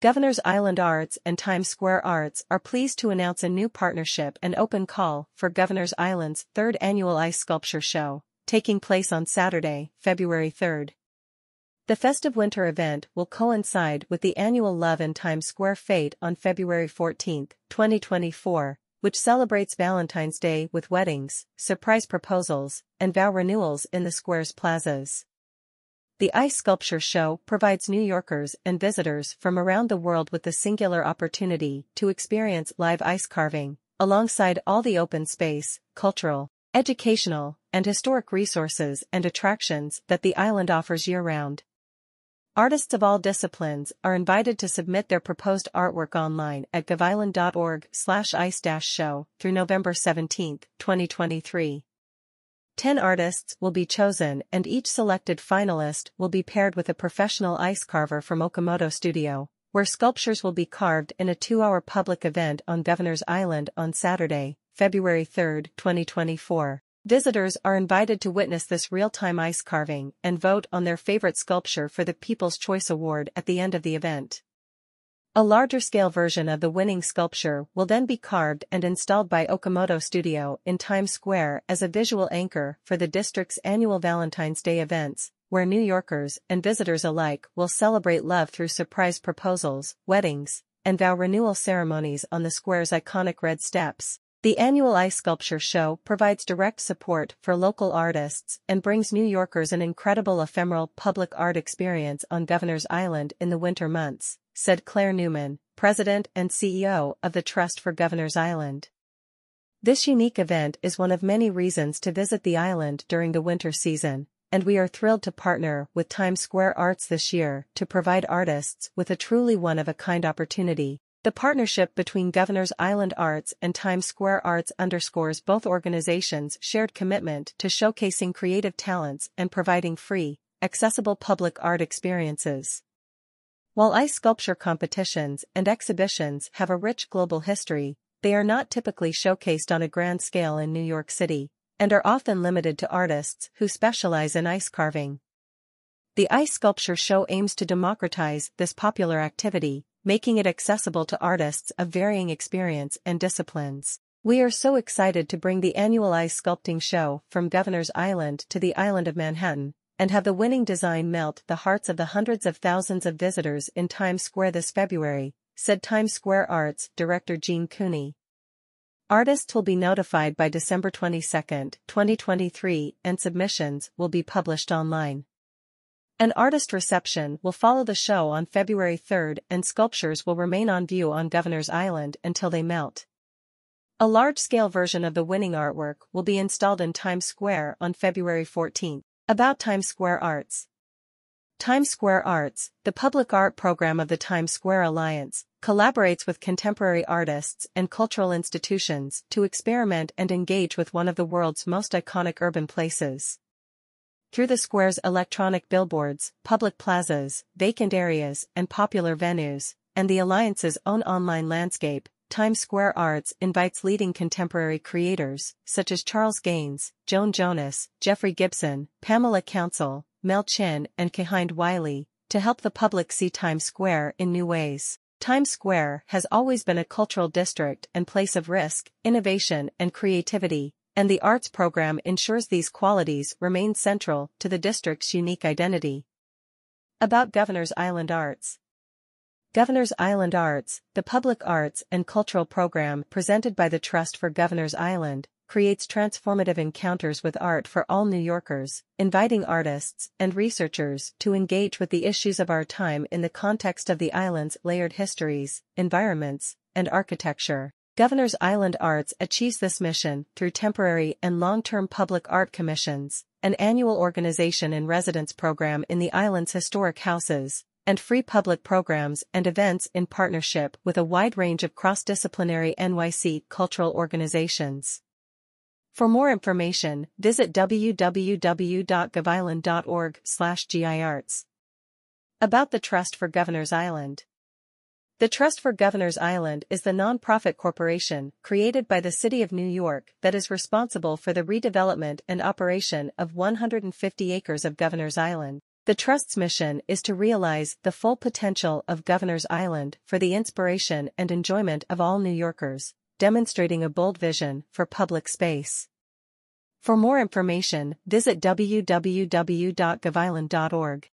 Governor's Island Arts and Times Square Arts are pleased to announce a new partnership and open call for Governor's Island's third annual ice sculpture show, taking place on Saturday, February 3rd. The festive winter event will coincide with the annual Love in Times Square Fete on February 14, 2024, which celebrates Valentine's Day with weddings, surprise proposals, and vow renewals in the square's plazas. The Ice Sculpture Show provides New Yorkers and visitors from around the world with the singular opportunity to experience live ice carving, alongside all the open space, cultural, educational, and historic resources and attractions that the island offers year-round. Artists of all disciplines are invited to submit their proposed artwork online at govisland.org slash ice-show through November 17, 2023. Ten artists will be chosen and each selected finalist will be paired with a professional ice carver from Okamoto Studio, where sculptures will be carved in a two-hour public event on Governor's Island on Saturday, February 3, 2024. Visitors are invited to witness this real-time ice carving and vote on their favorite sculpture for the People's Choice Award at the end of the event. A larger-scale version of the winning sculpture will then be carved and installed by Okamoto Studio in Times Square as a visual anchor for the district's annual Valentine's Day events, where New Yorkers and visitors alike will celebrate love through surprise proposals, weddings, and vow renewal ceremonies on the square's iconic red steps. The annual ice sculpture show provides direct support for local artists and brings New Yorkers an incredible ephemeral public art experience on Governor's Island in the winter months said Clare Newman, President and CEO of the Trust for Governors Island. This unique event is one of many reasons to visit the island during the winter season, and we are thrilled to partner with Times Square Arts this year to provide artists with a truly one-of-a-kind opportunity. The partnership between Governor's Island Arts and Times Square Arts underscores both organizations' shared commitment to showcasing creative talents and providing free, accessible public art experiences. While ice sculpture competitions and exhibitions have a rich global history, they are not typically showcased on a grand scale in New York City, and are often limited to artists who specialize in ice carving. The Ice Sculpture Show aims to democratize this popular activity, making it accessible to artists of varying experience and disciplines. We are so excited to bring the annual ice sculpting show from Governor's Island to the island of Manhattan, and have the winning design melt the hearts of the hundreds of thousands of visitors in Times Square this February, said Times Square Arts director Jean Cooney. Artists will be notified by December 22, 2023 and submissions will be published online. An artist reception will follow the show on February 3 and sculptures will remain on view on Governor's Island until they melt. A large-scale version of the winning artwork will be installed in Times Square on February 14. About Times Square Arts Times Square Arts, the public art program of the Times Square Alliance, collaborates with contemporary artists and cultural institutions to experiment and engage with one of the world's most iconic urban places. Through the square's electronic billboards, public plazas, vacant areas, and popular venues, and the Alliance's own online landscape, Times Square Arts invites leading contemporary creators, such as Charles Gaines, Joan Jonas, Jeffrey Gibson, Pamela Council, Mel Chin and Kehinde Wiley, to help the public see Times Square in new ways. Times Square has always been a cultural district and place of risk, innovation and creativity, and the arts program ensures these qualities remain central to the district's unique identity. About Governor's Island Arts Governor's Island Arts, the public arts and cultural program presented by the Trust for Governor's Island, creates transformative encounters with art for all New Yorkers, inviting artists and researchers to engage with the issues of our time in the context of the island's layered histories, environments, and architecture. Governor's Island Arts achieves this mission through temporary and long-term public art commissions, an annual organization and residence program in the island's historic houses, and free public programs and events in partnership with a wide range of cross-disciplinary NYC cultural organizations. For more information, visit www.govisland.org giarts. About the Trust for Governors Island The Trust for Governors Island is the nonprofit corporation created by the City of New York that is responsible for the redevelopment and operation of 150 acres of Governors Island. The Trust's mission is to realize the full potential of Governor's Island for the inspiration and enjoyment of all New Yorkers, demonstrating a bold vision for public space. For more information, visit www.govisland.org.